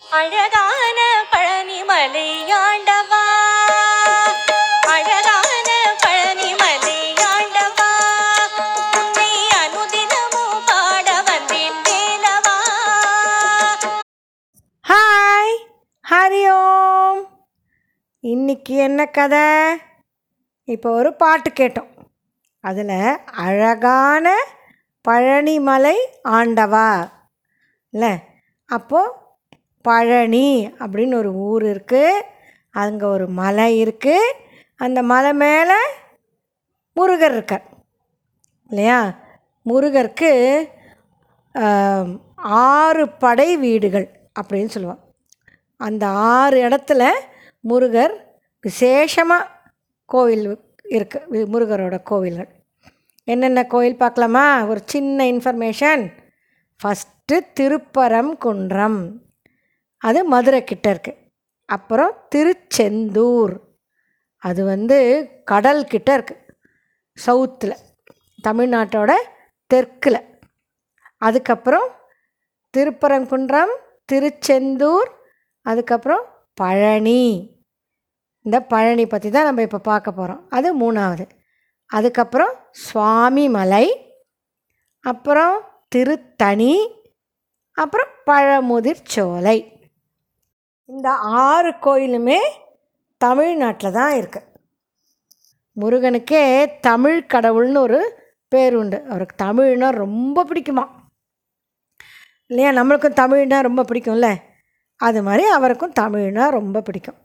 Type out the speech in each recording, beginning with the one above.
அழகான பழனிமலை ஆண்டவா அழகான பழனிமலை ஆண்டவா உன்னை அனுதினமும் பாட வந்தேன் வேலவா? ஹாய் ஹரி ஓம் இன்னைக்கு என்ன கதை? இப்போ ஒரு பாட்டு கேட்டோம். அதில் அழகான பழனிமலை ஆண்டவா. இல்லை அப்போது பழனி அப்படின்னு ஒரு ஊர் இருக்குது அங்கே ஒரு மலை இருக்குது அந்த மலை மேலே முருகர் இருக்கார். இல்லையா? முருகருக்கு ஆறு படை வீடுகள் அப்படின்னு சொல்லுவாள் அந்த ஆறு இடத்துல முருகர் விசேஷமாக கோவில் இருக்குது முருகரோட கோவில்கள். என்னென்ன கோயில் பார்க்கலாமா? ஒரு சின்ன இன்ஃபர்மேஷன் ஃபஸ்ட்டு திருப்பரம் குன்றம் அது மதுரை கிட்ட இருக்குது அப்புறம் திருச்செந்தூர். அது வந்து கடல் கிட்ட இருக்குது சவுத்தில். தமிழ்நாட்டோட தெற்கில். அதுக்கப்புறம் திருப்பரங்குன்றம் திருச்செந்தூர் அதுக்கப்புறம் பழனி. இந்த பழனி பற்றி தான் நம்ம இப்போ பார்க்க போகிறோம் அது மூணாவது. அதுக்கப்புறம் சுவாமிமலை. அப்புறம் திருத்தணி. அப்புறம் பழமுதிர் சோலை இந்த ஆறு கோயிலுமே தமிழ்நாட்டில் தான் இருக்குது முருகனுக்கே தமிழ் கடவுள்னு ஒரு பேர் உண்டு. அவருக்கு தமிழ்னா ரொம்ப பிடிக்குமா? இல்லையா? நம்மளுக்கும் தமிழ்னா ரொம்ப பிடிக்கும்ல? அது மாதிரி அவருக்கும் தமிழ்னா ரொம்ப பிடிக்கும்.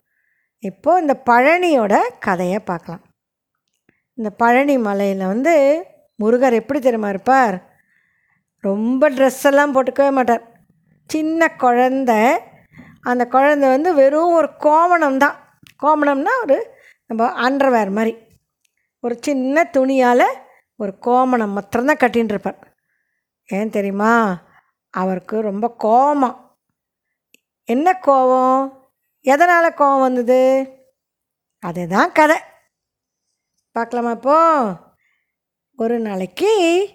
இப்போது இந்த பழனியோட கதையை பார்க்கலாம். இந்த பழனி மலையில் வந்து முருகர் எப்படி தெரியுமா இருப்பார்? ரொம்ப ட்ரெஸ் எல்லாம் போட்டுக்கவே மாட்டார். சின்ன குழந்த அந்த குழந்த வந்து வெறும் ஒரு கோமணம் தான் கோமணம்னா ஒரு நம்ம அண்டர்வேர் மாதிரி. ஒரு சின்ன துணியால் ஒரு கோமணம் மாத்திரம்தான் கட்டின்னு இருப்பார் ஏன் தெரியுமா? அவருக்கு ரொம்ப கோபம் என்ன கோபம் எதனால் கோபம் வந்தது? அதுதான் கதை. பார்க்கலாமா இப்போ? ஒரு நாளைக்கு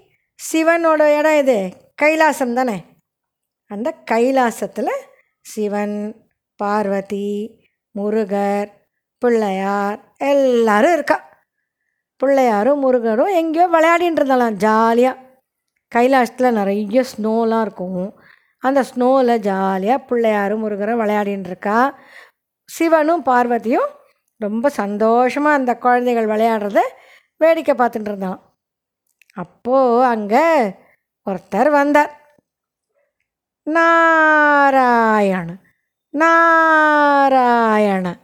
சிவனோட இடம் இது. கைலாசம் தானே? அந்த கைலாசத்தில் சிவன் பார்வதி முருகர் பிள்ளையார் எல்லாரும் இருக்கா. பிள்ளையாரும் முருகரும் எங்கேயோ விளையாடின்னு இருந்தாலாம் ஜாலியாக கைலாசத்தில் நிறைய ஸ்னோலாம் இருக்கும். அந்த ஸ்னோவில் ஜாலியாக பிள்ளையாரும் முருகரும் விளையாடின்னு இருக்கா சிவனும் பார்வதியும் ரொம்ப சந்தோஷமாக அந்த குழந்தைகள் விளையாடுறத வேடிக்கை பார்த்துட்டு இருந்தான் அப்போது அங்கே ஒருத்தர் வந்தார். நாராயண நாராயண.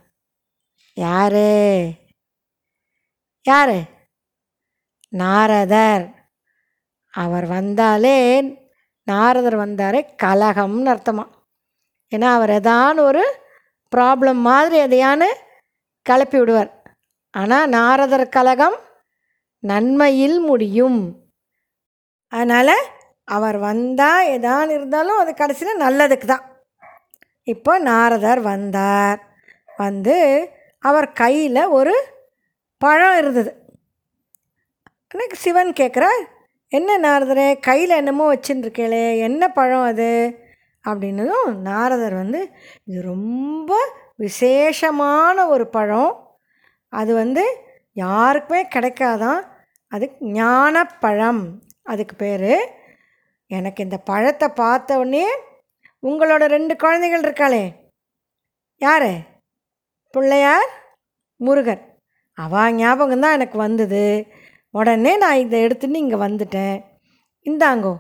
யாரு? யாரு? நாரதர். அவர் வந்தாலே நாரதர் வந்தாரே கலகம்னு அர்த்தமா. ஏன்னா அவர் ஏதான ஒரு ப்ராப்ளம் மாதிரி எதையானு கிளப்பி விடுவார். ஆனால் நாரதர் கலகம் நன்மையில் முடியும். அதனால் அவர் வந்தால் எதான் இருந்தாலும் அது கடைசியில் நல்லதுக்கு தான் இப்போ நாரதர் வந்தார். வந்து அவர் கையில் ஒரு பழம் இருந்தது. எனக்கு சிவன் கேட்குறார் என்ன நாரதரே கையில் என்னமோ வச்சுருக்கேளே என்ன பழம் அது? அப்படின்னதும் நாரதர் வந்து இது ரொம்ப விசேஷமான ஒரு பழம். அது வந்து யாருக்குமே கிடைக்காதான். அது ஞானப்பழம். அதுக்கு பேர் எனக்கு இந்த பழத்தை பார்த்த உடனே உங்களோட ரெண்டு குழந்தைகள் இருக்காளே. யார்? பிள்ளையார் முருகர். அவா ஞாபகம் தான் எனக்கு வந்தது. உடனே நான் இதை எடுத்துன்னு இங்கே வந்துட்டேன். இந்தாங்கோ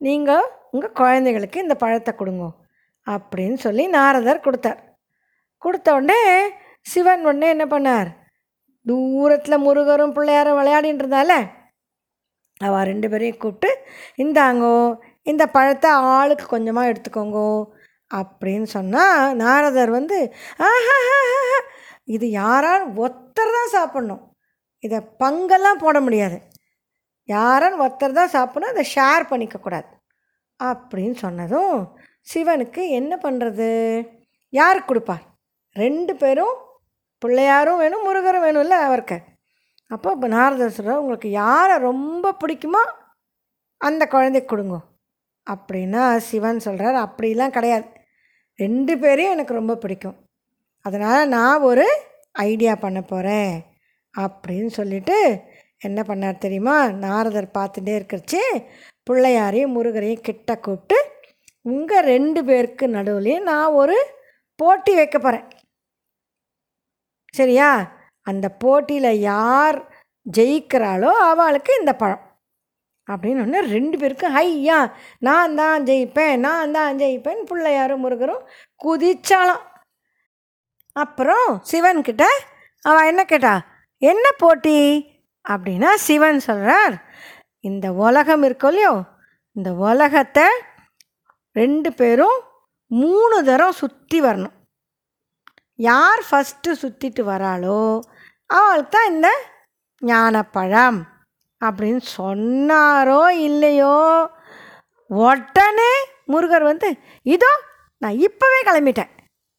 நீங்கள் உங்கள் குழந்தைகளுக்கு இந்த பழத்தை கொடுங்கோ அப்படின்னு சொல்லி நாரதர் கொடுத்தார். கொடுத்த உடனே சிவன் உடனே என்ன பண்ணார்? தூரத்தில் முருகரும் பிள்ளையாரும் விளையாடின்றதால அவள் ரெண்டு பேரையும் கூப்பிட்டு இந்தாங்கோ இந்த பழத்தை ஆளுக்கு கொஞ்சமாக எடுத்துக்கோங்கோ அப்படின்னு சொன்னால் நாரதர் வந்து ஆஹாஹாஹா இது யாரால் ஒத்தர் தான் சாப்பிட்ணும். இதை பங்கெல்லாம் போட முடியாது. யாரும் ஒருத்தர் தான் சாப்பிடணும் அதை ஷேர் பண்ணிக்கக்கூடாது அப்படின்னு சொன்னதும் சிவனுக்கு என்ன பண்ணுறது யாருக்கு கொடுப்பார்? ரெண்டு பேரும் பிள்ளையாரும் வேணும் முருகரும் வேணும்ல அவருக்கு. அப்போ இப்போ நாரதர் சொல்கிறார் உங்களுக்கு யாரை ரொம்ப பிடிக்குமோ அந்த குழந்தை கொடுங்க. அப்படின்னா சிவன் சொல்கிறார் அப்படிலாம் கிடையாது. ரெண்டு பேரையும் எனக்கு ரொம்ப பிடிக்கும். அதனால் நான் ஒரு ஐடியா பண்ண போகிறேன் அப்படின்னு சொல்லிட்டு என்ன பண்ணார் தெரியுமா? நாரதர் பார்த்துட்டே இருக்கிறச்சி பிள்ளையாரையும் முருகரையும் கிட்ட கூப்பிட்டு உங்கள் ரெண்டு பேருக்கு நடுவுலையும் நான் ஒரு போட்டி வைக்க போகிறேன் சரியா? அந்த போட்டியில் யார் ஜெயிக்கிறாளோ அவளுக்கு இந்த பழம். அப்படின்னு ஒன்று ரெண்டு பேருக்கும் ஐயா நான் தான் ஜெயிப்பேன் நான் தான் ஜெயிப்பேன் பிள்ளையாரும் முருகரும் குதிச்சாலாம் அப்புறம் சிவன்கிட்ட அவன் என்ன கேட்டா என்ன போட்டி? அப்படின்னா சிவன் சொல்கிறார் இந்த உலகம் இருக்கோ இல்லையோ இந்த உலகத்தை ரெண்டு பேரும் மூணு தரம் சுற்றி வரணும். யார் ஃபஸ்ட்டு சுற்றிட்டு வராளோ அவளுக்கு தான் இந்த ஞானப்பழம் அப்படின்னு சொன்னாரோ இல்லையோ? உடனே முருகர் வந்து இதோ நான் இப்போவே கிளம்பிட்டேன்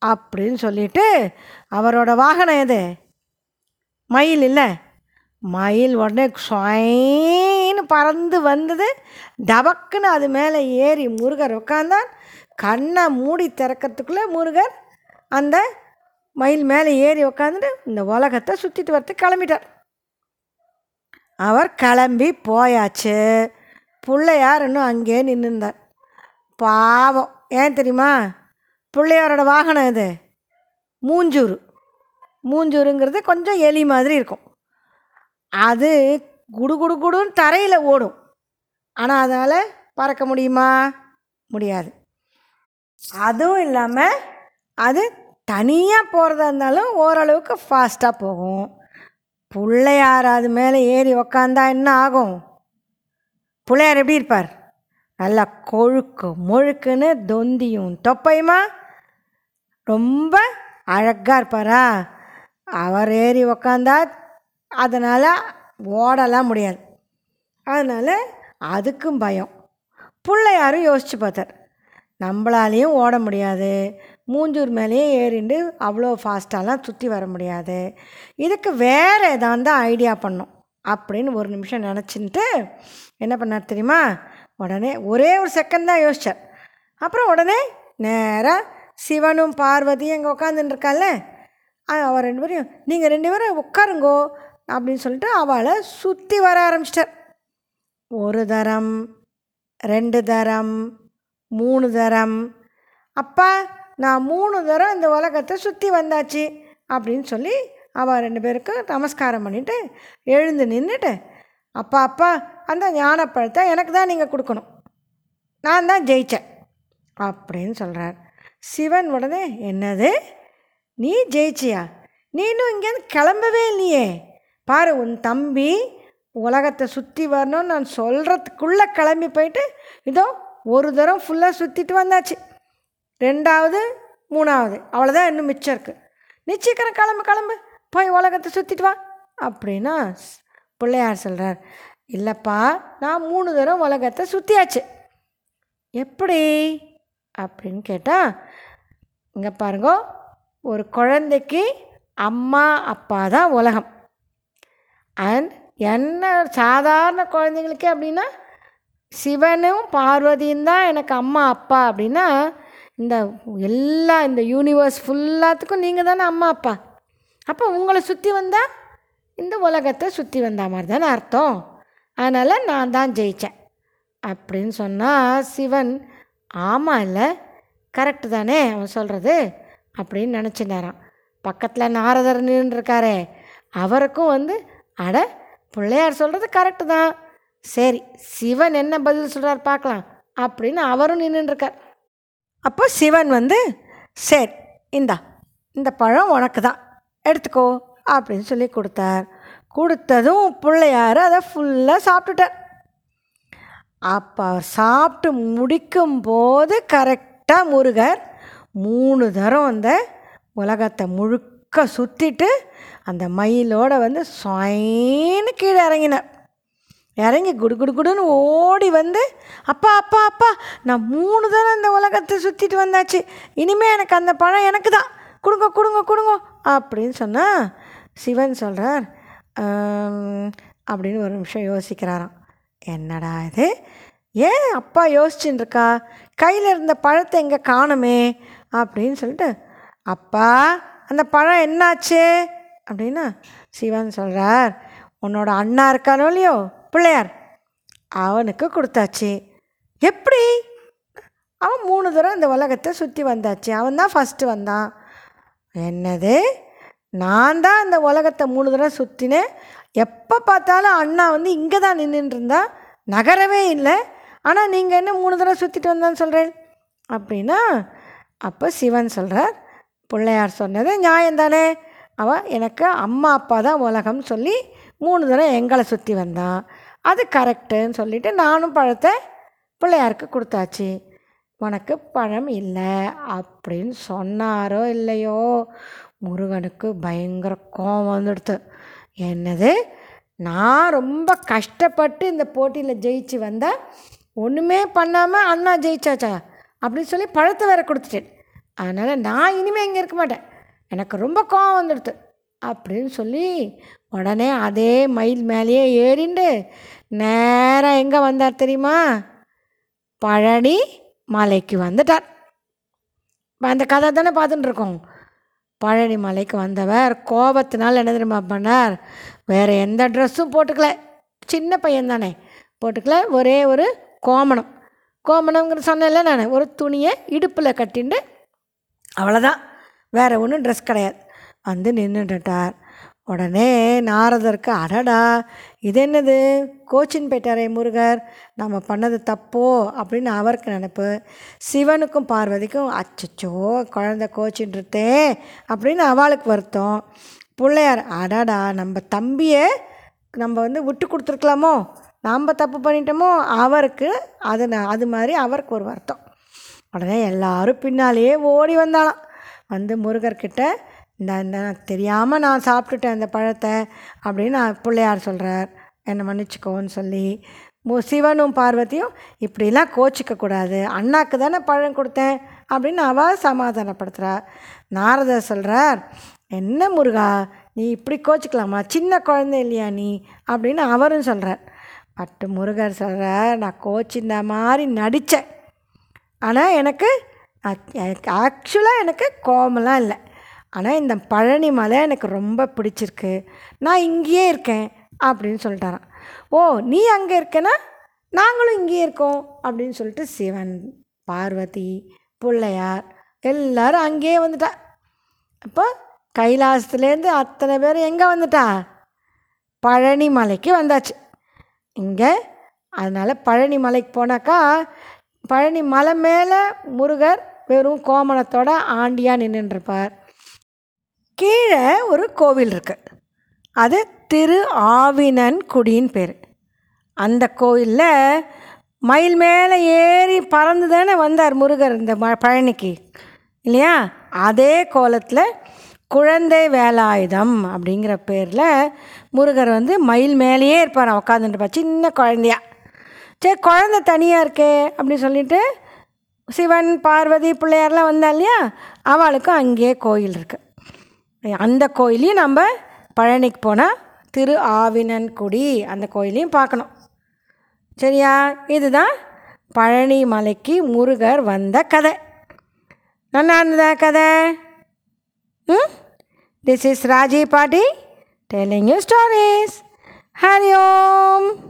அப்படின்னு சொல்லிட்டு அவரோட வாகனம் எது? மயில் இல்லை. மயில் உடனே சொயின்னு பறந்து வந்தது. டபக்குன்னு அது மேலே ஏறி முருகர் உட்காந்தான் கண்ணை மூடி திறக்கிறதுக்குள்ளே முருகர் அந்த மயில் மேலே ஏறி உட்காந்துட்டு இந்த உலகத்தை சுற்றிட்டு வரத்துக்கு கிளம்பிட்டார். அவர் கிளம்பி போயாச்சு. பிள்ளையார் இன்னும் அங்கேயே நின்றுந்தார் பாவம். ஏன் தெரியுமா? பிள்ளையாரோட வாகனம் இது. மூஞ்சூர் மூஞ்சூருங்கிறது கொஞ்சம் எலி மாதிரி இருக்கும். அது குடு குடு குடுன்னு தரையில் ஓடும். ஆனால் அதனால் பறக்க முடியுமா? முடியாது. அதுவும் இல்லாமல் அது தனியாக போகிறதா இருந்தாலும் ஓரளவுக்கு ஃபாஸ்ட்டாக போகும். பிள்ளையார் அது மேலே ஏறி உக்காந்தா என்ன ஆகும்? பிள்ளையார் எப்படி இருப்பார்? நல்லா கொழுக்கு முழுக்குன்னு தொந்தியும். தொப்பையுமா? ரொம்ப அழகாக இருப்பாரா? அவர் ஏறி உக்காந்தா அதனால் ஓடலாம் முடியாது. அதனால் அதுக்கும் பயம். பிள்ளையாரும் யோசித்து பார்த்தார். நம்மளாலேயும் ஓட முடியாது. மூஞ்சூர் மேலேயே ஏறிண்டு அவ்வளோ ஃபாஸ்ட்டாலாம் சுற்றி வர முடியாது. இதுக்கு வேறு ஏதாவது தான் ஐடியா பண்ணும். அப்படின்னு ஒரு நிமிஷம் நினச்சின்ட்டு என்ன பண்ணார் தெரியுமா? உடனே ஒரே ஒரு செகண்ட் தான் யோசித்தார் அப்புறம் உடனே நேராக சிவனும் பார்வதியும் இங்கே உட்காந்துட்டுருக்கால அவள் ரெண்டு பேரையும் நீங்கள் ரெண்டு பேரும் உட்காருங்கோ அப்படின்னு சொல்லிட்டு அவளை சுற்றி வர ஆரம்பிச்சிட்டார். ஒரு தரம் ரெண்டு தரம் மூணு தரம். அப்பா நான் மூணு தரம் இந்த உலகத்தை சுற்றி வந்தாச்சு அப்படின்னு சொல்லி அவள் ரெண்டு பேருக்கும் நமஸ்காரம் பண்ணிவிட்டு எழுந்து நின்றுட்டு அப்பா அப்பா அந்த ஞானப்பழத்தை எனக்கு தான் நீங்கள் கொடுக்கணும். நான் தான் ஜெயித்தேன் அப்படின்னு சொல்கிறார் சிவன் உடனே என்னது? நீ ஜெயிச்சியா? நீ இன்னும் இங்கேருந்து கிளம்பவே இல்லையே. பாரு உன் தம்பி உலகத்தை சுற்றி வரணும்னு நான் சொல்கிறதுக்குள்ளே கிளம்பி போயிட்டு இதோ ஒரு தரம் ஃபுல்லாக சுற்றிட்டு வந்தாச்சு. ரெண்டாவது மூணாவது. அவ்வளோதான் இன்னும் மிச்சம் இருக்குது நீ சீக்கிரம் கிளம்பு கிளம்பு. போய் உலகத்தை சுற்றிட்டு வா. அப்படின்னா பிள்ளையார் சொல்கிறார் இல்லைப்பா நான் மூணு தரம் உலகத்தை சுற்றியாச்சு எப்படி? அப்படின்னு கேட்டால் இங்கே பாருங்க ஒரு குழந்தைக்கு அம்மா அப்பா தான் உலகம். அண்ட் என்ன சாதாரண குழந்தைங்களுக்கு அப்படின்னா சிவனும் பார்வதியும் தான் எனக்கு அம்மா அப்பா அப்படின்னா இந்த எல்லா இந்த யூனிவர்ஸ் ஃபுல்லாத்துக்கும் நீங்கள் தானே அம்மா அப்பா. அப்போ உங்களை சுற்றி வந்தால் இந்த உலகத்தை சுற்றி வந்த மாதிரி தானே அர்த்தம். அதனால் நான் தான் ஜெயித்தேன் அப்படின்னு சொன்னால் சிவன் ஆமாம் இல்லை கரெக்டு தானே அவன் சொல்கிறது அப்படின்னு நினச்சினாரான் பக்கத்தில் நாரதர் நின்றுருக்காரே அவருக்கும் வந்து அட பிள்ளையார் சொல்கிறது கரெக்டு தான். சரி சிவன் என்ன பதில் சொல்கிறார் பார்க்கலாம் அப்படின்னு அவரும் நின்றுருக்கார். அப்போ சிவன் வந்து சரி இந்தா இந்த பழம் உனக்கு தான் எடுத்துக்கோ அப்படின்னு சொல்லி கொடுத்தார். கொடுத்ததும் பிள்ளையார் அதை ஃபுல்லாக சாப்பிட்டுட்டார். அப்போ அவர் சாப்பிட்டு முடிக்கும் போது கரெக்டாக முருகர் மூணு தரம் அந்த உலகத்தை முழுக்க சுற்றிட்டு அந்த மயிலோட வந்து சொயின்னு கீழே இறங்கினார். இறங்கி குடு குடு குடுன்னு ஓடி வந்து அப்பா அப்பா அப்பா நான் மூணு தடவை இந்த உலகத்தை சுற்றிட்டு வந்தாச்சு. இனிமேல் எனக்கு அந்த பழம் எனக்கு தான். கொடுங்க கொடுங்க கொடுங்க. அப்படின்னு சொன்னால் சிவன் சொல்கிறார் அப்படின்னு ஒரு நிமிஷம் யோசிக்கிறாராம். என்னடா இது? ஏன் அப்பா யோசிச்சுட்டு இருக்கா கையில் இருந்த பழத்தை எங்கே காணுமே அப்படின்னு சொல்லிட்டு அப்பா அந்த பழம் என்னாச்சு? அப்படின்னா சிவன் சொல்கிறார் உன்னோட அண்ணா இருக்கானோ இல்லையோ? பிள்ளையார். அவனுக்கு கொடுத்தாச்சு. எப்படி? அவன் மூணு தடவை இந்த உலகத்தை சுற்றி வந்தாச்சு. அவன் தான் ஃபஸ்ட்டு வந்தான். என்னது? நான் தான் இந்த உலகத்தை மூணு தடவை சுற்றினேன் எப்போ பார்த்தாலும் அண்ணா வந்து இங்கே தான் நின்றுருந்தா நகரவே இல்லை. ஆனால் நீங்கள் என்ன மூணு தடவை சுற்றிட்டு வந்தான்னு சொல்கிறேன் அப்படின்னா அப்போ சிவன் சொல்கிறார் பிள்ளையார் சொன்னது நியாயம் தானே அவன் எனக்கு அம்மா அப்பா தான் உலகம்னு சொல்லி மூணு தடவை எங்களை சுற்றி வந்தான். அது கரெக்டுன்னு சொல்லிவிட்டு நானும் பழத்தை பிள்ளையாருக்கு கொடுத்தாச்சு. உனக்கு பழம் இல்லை அப்படின்னு சொன்னாரோ இல்லையோ முருகனுக்கு பயங்கர கோபம் வந்துடுத்து. என்னது? நான் ரொம்ப கஷ்டப்பட்டு இந்த போட்டியில் ஜெயிச்சு வந்தேன் ஒன்றுமே பண்ணாமல் அண்ணா ஜெயிச்சாச்சா? அப்படின்னு சொல்லி பழத்தை வேற கொடுத்துட்டேன். அதனால் நான் இனிமேல் இங்கே இருக்க மாட்டேன். எனக்கு ரொம்ப கோவம் வந்துடுது அப்படின்னு சொல்லி உடனே அதே மயில் மேலேயே ஏறிண்டு நேராக எங்கே வந்தார் தெரியுமா? பழனி மலைக்கு வந்துட்டார். இப்போ அந்த கதை தானே பார்த்துட்டுருக்கோம் பழனி மலைக்கு வந்தவர் கோபத்தினால் என்ன தெரியுமா பண்ணார்? வேறு எந்த ட்ரெஸ்ஸும் போட்டுக்கல. சின்ன பையன் தானே. போட்டுக்கல. ஒரே ஒரு கோமணம். கோமணம்ங்கிற சொன்னேன்ல நான். ஒரு துணியை இடுப்பில் கட்டிண்டு அவ்வளோதான் வேறு ஒன்றும் ட்ரெஸ் கிடையாது. வந்து நின்றுட்டார் உடனே நாரதருக்கு அடடா இது என்னது? கோச்சின் போயிட்டாரே முருகர் நம்ம பண்ணது தப்போ? அப்படின்னு அவருக்கு நினப்பு. சிவனுக்கும் பார்வதிக்கும் அச்சச்சோ குழந்த கோச்சின்றுட்டே அப்படின்னு அவளுக்கு வருத்தம். பிள்ளையார் அடடா நம்ம தம்பியை நம்ம வந்து விட்டு கொடுத்துருக்கலாமோ? நாம் தப்பு பண்ணிட்டோமோ? அவருக்கு அது அது மாதிரி அவருக்கு ஒரு வருத்தம். உடனே எல்லாரும் பின்னாலேயே ஓடி வந்தாளாம். வந்து முருகர்கிட்ட இந்த இந்த தெரியாமல் நான் சாப்பிட்டுட்டேன் அந்த பழத்தை அப்படின்னு பிள்ளையார் சொல்கிறார் என்னை மன்னிச்சுக்கோன்னு சொல்லி சிவனும் பார்வதியும் இப்படிலாம் கோச்சிக்கக்கூடாது அண்ணாக்கு தானே பழம் கொடுத்தேன் அப்படின்னு அவள் சமாதானப்படுத்துகிறார் நாரதர் சொல்கிறார் என்ன முருகா நீ இப்படி கோச்சிக்கலாமா? சின்ன குழந்தை இல்லையா நீ? அப்படின்னு அவரும் சொல்கிறார் பட்டு முருகர் சொல்கிறார் நான் கோச்சிந்த மாதிரி நடித்தேன் ஆனால் எனக்கு ஆக்சுவலாக எனக்கு கோவமெல்லாம் இல்லை. ஆனால் இந்த பழனி மலை எனக்கு ரொம்ப பிடிச்சிருக்கு. நான் இங்கேயே இருக்கேன் அப்படின்னு சொல்லிட்டாராம். ஓ நீ அங்கே இருக்கேன்னா நாங்களும் இங்கேயே இருக்கோம் அப்படின்னு சொல்லிட்டு சிவன் பார்வதி பிள்ளையார் எல்லாரும் அங்கேயே வந்துட்டா. அப்போ கைலாசத்துலேருந்து அத்தனை பேர் எங்கே வந்துட்டா? பழனி மலைக்கு வந்தாச்சு. இங்கே அதனால் பழனி மலைக்கு போனாக்கா பழனி மலை மேலே முருகர் வெறும் கோமணத்தோட ஆண்டியாக நின்றுருப்பார் கீழே ஒரு கோவில் இருக்குது அது திரு ஆவினன் குடின்னு பேர். அந்த கோயிலில் மயில் மேலே ஏறி பறந்து தானே வந்தார் முருகர் இந்த ம பழனிக்கு. இல்லையா? அதே கோலத்தில் குழந்தை வேலாயுதம் அப்படிங்கிற பேரில் முருகர் வந்து மயில் மேலேயே இருப்பார் உட்காந்துட்டுப்பா சின்ன குழந்தையா. சரி குழந்தை தனியாக இருக்கே அப்படின்னு சொல்லிட்டு சிவன் பார்வதி பிள்ளையார்லாம் வந்தா இல்லையா? அவளுக்கும் அங்கேயே கோயில் இருக்குது அந்த கோயிலையும் நம்ம பழனிக்கு போனால் திரு ஆவினன்குடி அந்த கோயிலையும் பார்க்கணும். சரியா? இதுதான் பழனி மலைக்கு முருகர் வந்த கதை. நல்லா இருந்ததா கதை? ம்? திஸ் இஸ் ராஜி பாட்டி telling you stories Hari Om